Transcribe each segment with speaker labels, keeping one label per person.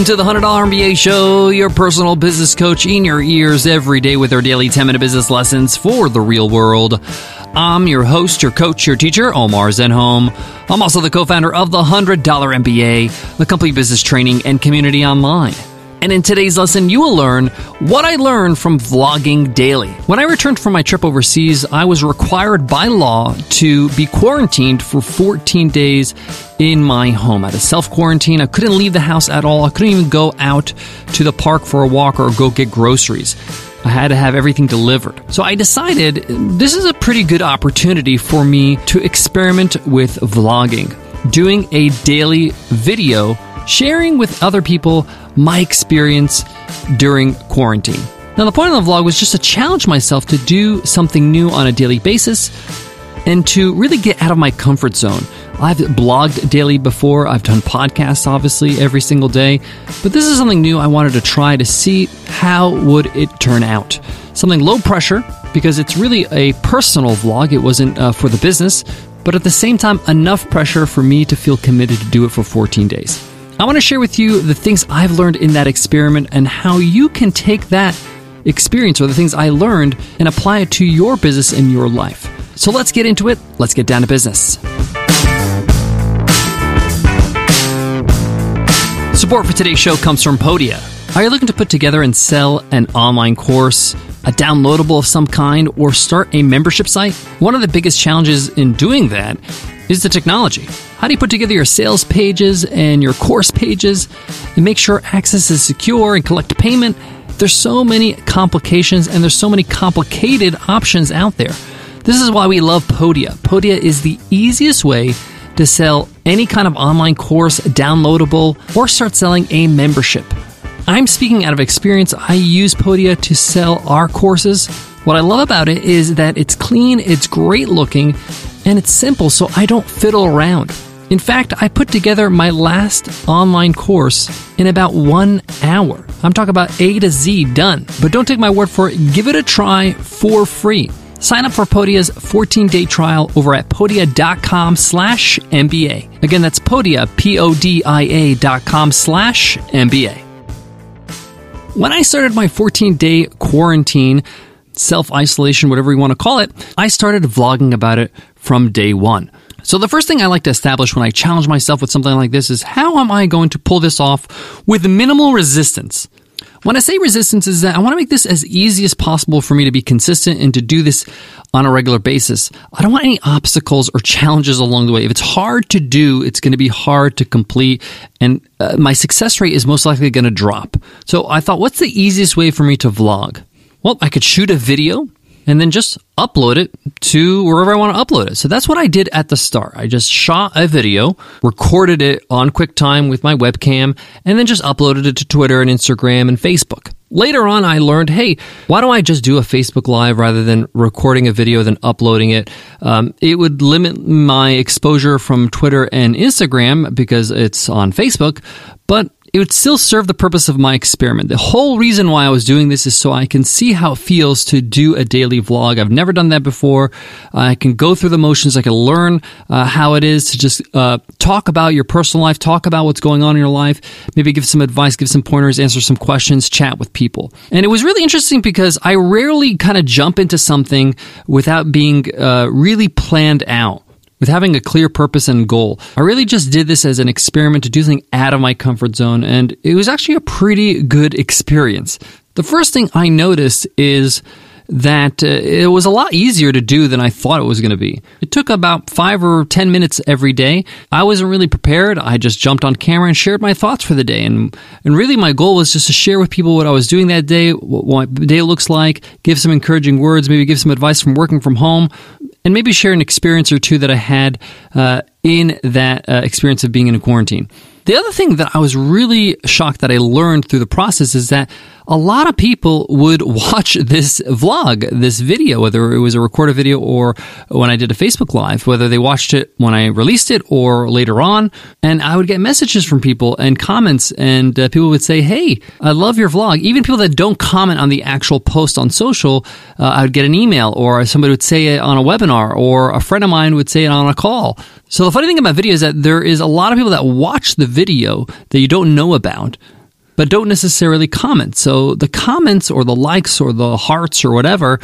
Speaker 1: Welcome to the $100 MBA Show, your personal business coach in your ears every day with our daily 10 minute business lessons for the real world. I'm your host, your coach, your teacher, Omar Zenhom. I'm also the co founder of the $100 MBA, the complete business training and community online. And in today's lesson, you will learn what I learned from vlogging daily. When I returned from my trip overseas, I was required by law to be quarantined for 14 days in my home. I had a self quarantine. I couldn't leave the house at all. I couldn't even go out to the park for a walk or go get groceries. I had to have everything delivered. So I decided this is a pretty good opportunity for me to experiment with vlogging, doing a daily video sharing with other people my experience during quarantine. Now, the point of the vlog was just to challenge myself to do something new on a daily basis and to really get out of my comfort zone. I've blogged daily before, I've done podcasts obviously every single day, but this is something new I wanted to try to see how would it turn out. Something low pressure because it's really a personal vlog. It wasn't uh, for the business, but at the same time enough pressure for me to feel committed to do it for 14 days. I want to share with you the things I've learned in that experiment and how you can take that experience or the things I learned and apply it to your business and your life. So let's get into it. Let's get down to business. Support for today's show comes from Podia. Are you looking to put together and sell an online course, a downloadable of some kind, or start a membership site? One of the biggest challenges in doing that is the technology. How do you put together your sales pages and your course pages and make sure access is secure and collect payment? There's so many complications and there's so many complicated options out there. This is why we love Podia. Podia is the easiest way to sell any kind of online course, downloadable, or start selling a membership. I'm speaking out of experience. I use Podia to sell our courses. What I love about it is that it's clean, it's great looking, and it's simple, so I don't fiddle around. In fact, I put together my last online course in about one hour. I'm talking about A to Z done. But don't take my word for it, give it a try for free. Sign up for Podia's 14-day trial over at podia.com slash MBA. Again, that's Podia, P-O-D-I-A dot com slash MBA. When I started my 14-day quarantine, self isolation, whatever you want to call it, I started vlogging about it from day one. So, the first thing I like to establish when I challenge myself with something like this is how am I going to pull this off with minimal resistance? When I say resistance, is that I want to make this as easy as possible for me to be consistent and to do this on a regular basis. I don't want any obstacles or challenges along the way. If it's hard to do, it's going to be hard to complete, and uh, my success rate is most likely going to drop. So I thought, what's the easiest way for me to vlog? Well, I could shoot a video and then just upload it to wherever I want to upload it. So that's what I did at the start. I just shot a video, recorded it on QuickTime with my webcam, and then just uploaded it to Twitter and Instagram and Facebook. Later on, I learned, hey, why don't I just do a Facebook Live rather than recording a video, then uploading it? Um, it would limit my exposure from Twitter and Instagram because it's on Facebook, but it would still serve the purpose of my experiment. The whole reason why I was doing this is so I can see how it feels to do a daily vlog. I've never done that before. I can go through the motions. I can learn uh, how it is to just uh, talk about your personal life, talk about what's going on in your life, maybe give some advice, give some pointers, answer some questions, chat with people. And it was really interesting because I rarely kind of jump into something without being uh, really planned out with having a clear purpose and goal. I really just did this as an experiment to do something out of my comfort zone, and it was actually a pretty good experience. The first thing I noticed is that uh, it was a lot easier to do than I thought it was going to be. It took about five or 10 minutes every day. I wasn't really prepared. I just jumped on camera and shared my thoughts for the day. And, and really, my goal was just to share with people what I was doing that day, what my day looks like, give some encouraging words, maybe give some advice from working from home, and maybe share an experience or two that I had uh, in that uh, experience of being in a quarantine. The other thing that I was really shocked that I learned through the process is that a lot of people would watch this vlog, this video, whether it was a recorded video or when I did a Facebook Live, whether they watched it when I released it or later on. And I would get messages from people and comments, and uh, people would say, Hey, I love your vlog. Even people that don't comment on the actual post on social, uh, I would get an email, or somebody would say it on a webinar, or a friend of mine would say it on a call. So the funny thing about video is that there is a lot of people that watch the video that you don't know about but don't necessarily comment. So the comments or the likes or the hearts or whatever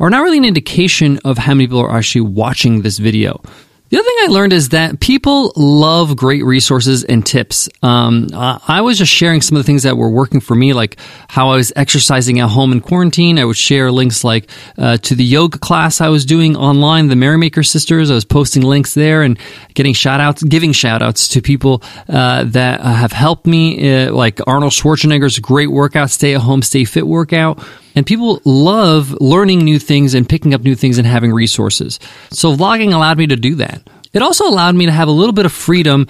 Speaker 1: are not really an indication of how many people are actually watching this video. The other thing I learned is that people love great resources and tips. Um, I was just sharing some of the things that were working for me, like how I was exercising at home in quarantine. I would share links like uh, to the yoga class I was doing online, the Merrymaker Sisters. I was posting links there and getting shout outs, giving shout outs to people uh, that have helped me, uh, like Arnold Schwarzenegger's great workout, stay at home, stay fit workout. And people love learning new things and picking up new things and having resources. So vlogging allowed me to do that. It also allowed me to have a little bit of freedom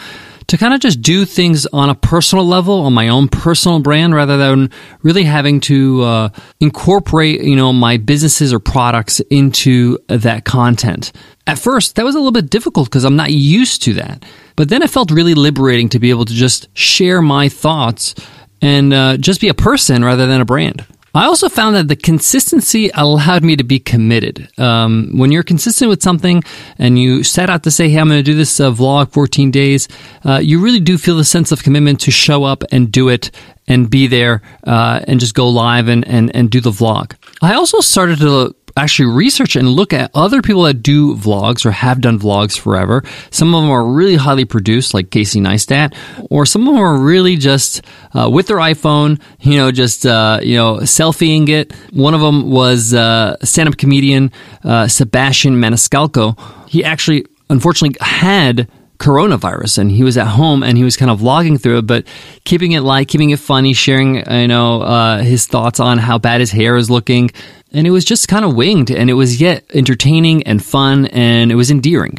Speaker 1: to kind of just do things on a personal level, on my own personal brand, rather than really having to uh, incorporate, you know, my businesses or products into that content. At first, that was a little bit difficult because I'm not used to that. But then it felt really liberating to be able to just share my thoughts and uh, just be a person rather than a brand. I also found that the consistency allowed me to be committed. Um, when you're consistent with something and you set out to say, hey, I'm going to do this uh, vlog 14 days, uh, you really do feel the sense of commitment to show up and do it and be there uh, and just go live and, and, and do the vlog. I also started to actually research and look at other people that do vlogs or have done vlogs forever. Some of them are really highly produced, like Casey Neistat, or some of them are really just uh, with their iPhone, you know, just uh, you know, selfieing it. One of them was uh, stand-up comedian uh, Sebastian Maniscalco. He actually, unfortunately, had coronavirus and he was at home and he was kind of vlogging through it but keeping it light keeping it funny sharing you know uh, his thoughts on how bad his hair is looking. And it was just kind of winged and it was yet entertaining and fun and it was endearing.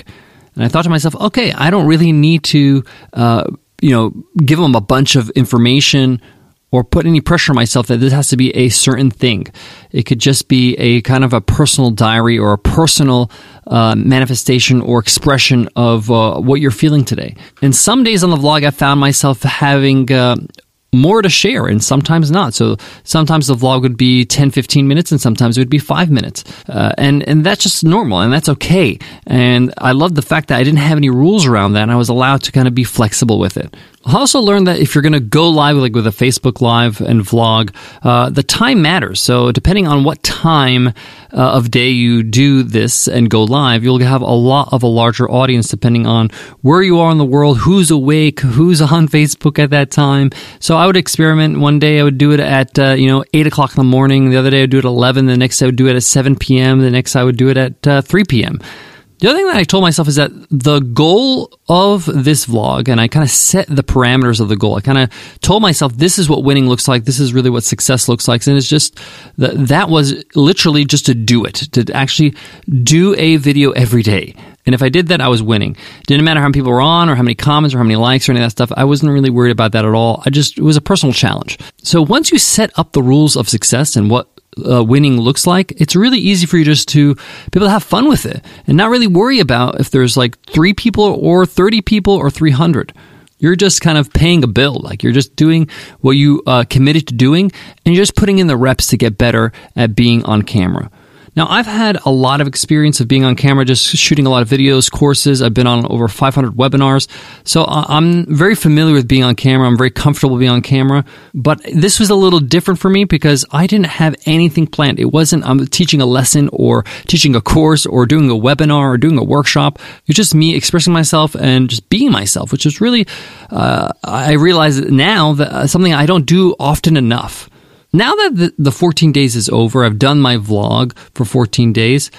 Speaker 1: And i thought to myself okay i don't really need to uh, you know give him a bunch of information or put any pressure on myself that this has to be a certain thing. It could just be a kind of a personal diary or a personal uh, manifestation or expression of uh, what you're feeling today. And some days on the vlog, I found myself having uh, more to share and sometimes not. So sometimes the vlog would be 10, 15 minutes and sometimes it would be five minutes. Uh, and, and that's just normal and that's okay. And I love the fact that I didn't have any rules around that and I was allowed to kind of be flexible with it. I also learned that if you're going to go live, like with a Facebook Live and vlog, uh, the time matters. So depending on what time uh, of day you do this and go live, you'll have a lot of a larger audience depending on where you are in the world, who's awake, who's on Facebook at that time. So I would experiment. One day I would do it at uh, you know eight o'clock in the morning. The other day I would do it at eleven. The next I would do it at seven p.m. The next I would do it at uh, three p.m. The other thing that I told myself is that the goal of this vlog, and I kind of set the parameters of the goal. I kind of told myself this is what winning looks like. This is really what success looks like. And it's just that that was literally just to do it, to actually do a video every day. And if I did that, I was winning. Didn't matter how many people were on or how many comments or how many likes or any of that stuff. I wasn't really worried about that at all. I just, it was a personal challenge. So once you set up the rules of success and what uh, winning looks like, it's really easy for you just to be able to have fun with it and not really worry about if there's like three people or 30 people or 300. You're just kind of paying a bill. Like you're just doing what you uh, committed to doing and you're just putting in the reps to get better at being on camera. Now, I've had a lot of experience of being on camera, just shooting a lot of videos, courses. I've been on over 500 webinars. So I'm very familiar with being on camera. I'm very comfortable being on camera. But this was a little different for me because I didn't have anything planned. It wasn't I'm teaching a lesson or teaching a course or doing a webinar or doing a workshop. It's just me expressing myself and just being myself, which is really, uh, I realize now that uh, something I don't do often enough. Now that the, the 14 days is over, I've done my vlog for 14 days.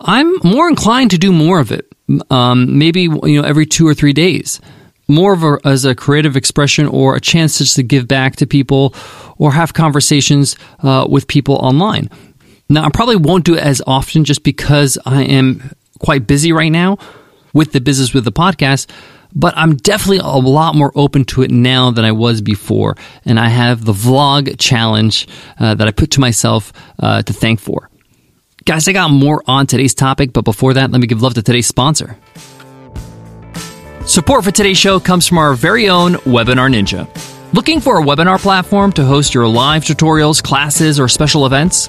Speaker 1: I'm more inclined to do more of it. Um, maybe you know every two or three days, more of a, as a creative expression or a chance just to give back to people or have conversations uh, with people online. Now, I probably won't do it as often just because I am quite busy right now with the business with the podcast but I'm definitely a lot more open to it now than I was before. And I have the vlog challenge uh, that I put to myself uh, to thank for. Guys, I got more on today's topic, but before that, let me give love to today's sponsor. Support for today's show comes from our very own Webinar Ninja. Looking for a webinar platform to host your live tutorials, classes, or special events?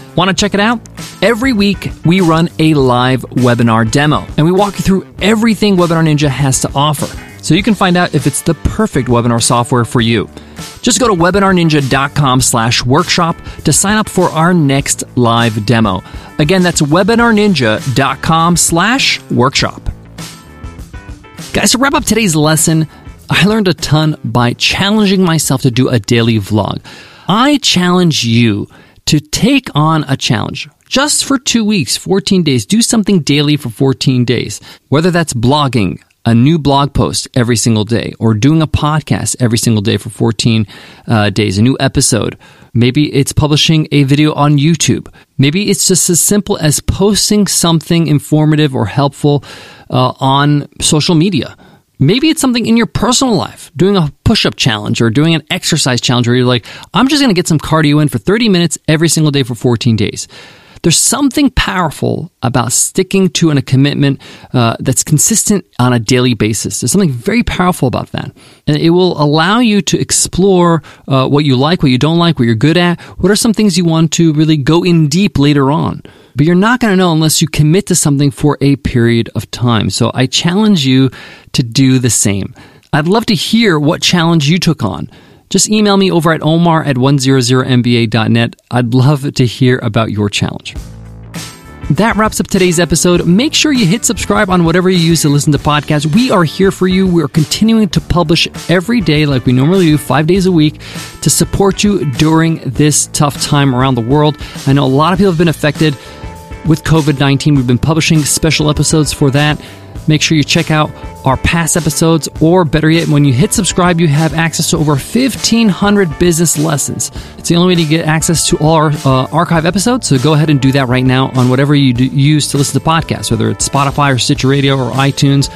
Speaker 1: Want to check it out? Every week, we run a live webinar demo, and we walk you through everything Webinar Ninja has to offer, so you can find out if it's the perfect webinar software for you. Just go to webinarninja.com slash workshop to sign up for our next live demo. Again, that's webinarninja.com slash workshop. Guys, to wrap up today's lesson, I learned a ton by challenging myself to do a daily vlog. I challenge you to take on a challenge just for two weeks, 14 days. Do something daily for 14 days, whether that's blogging, a new blog post every single day, or doing a podcast every single day for 14 uh, days, a new episode. Maybe it's publishing a video on YouTube. Maybe it's just as simple as posting something informative or helpful uh, on social media. Maybe it's something in your personal life, doing a push up challenge or doing an exercise challenge where you're like, I'm just going to get some cardio in for 30 minutes every single day for 14 days. There's something powerful about sticking to a commitment uh, that's consistent on a daily basis. There's something very powerful about that. And it will allow you to explore uh, what you like, what you don't like, what you're good at. What are some things you want to really go in deep later on? But you're not going to know unless you commit to something for a period of time. So I challenge you to do the same. I'd love to hear what challenge you took on. Just email me over at omar at 100mba.net. I'd love to hear about your challenge. That wraps up today's episode. Make sure you hit subscribe on whatever you use to listen to podcasts. We are here for you. We are continuing to publish every day, like we normally do, five days a week, to support you during this tough time around the world. I know a lot of people have been affected with COVID 19. We've been publishing special episodes for that. Make sure you check out our past episodes, or better yet, when you hit subscribe, you have access to over 1,500 business lessons. It's the only way to get access to all our uh, archive episodes, so go ahead and do that right now on whatever you do, use to listen to podcasts, whether it's Spotify or Stitcher Radio or iTunes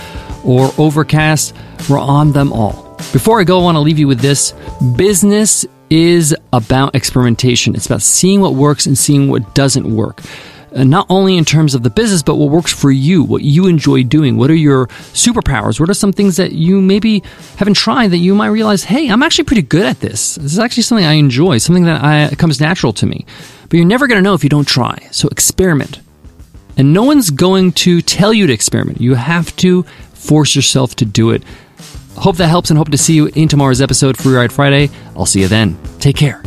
Speaker 1: or Overcast. We're on them all. Before I go, I want to leave you with this business is about experimentation, it's about seeing what works and seeing what doesn't work Uh, not only in terms of the business, but what works for you, what you enjoy doing. What are your superpowers? What are some things that you maybe haven't tried that you might realize, hey, I'm actually pretty good at this. This is actually something I enjoy, something that I, comes natural to me. But you're never going to know if you don't try. So experiment. And no one's going to tell you to experiment. You have to force yourself to do it. Hope that helps and hope to see you in tomorrow's episode, Free Ride Friday. I'll see you then. Take care.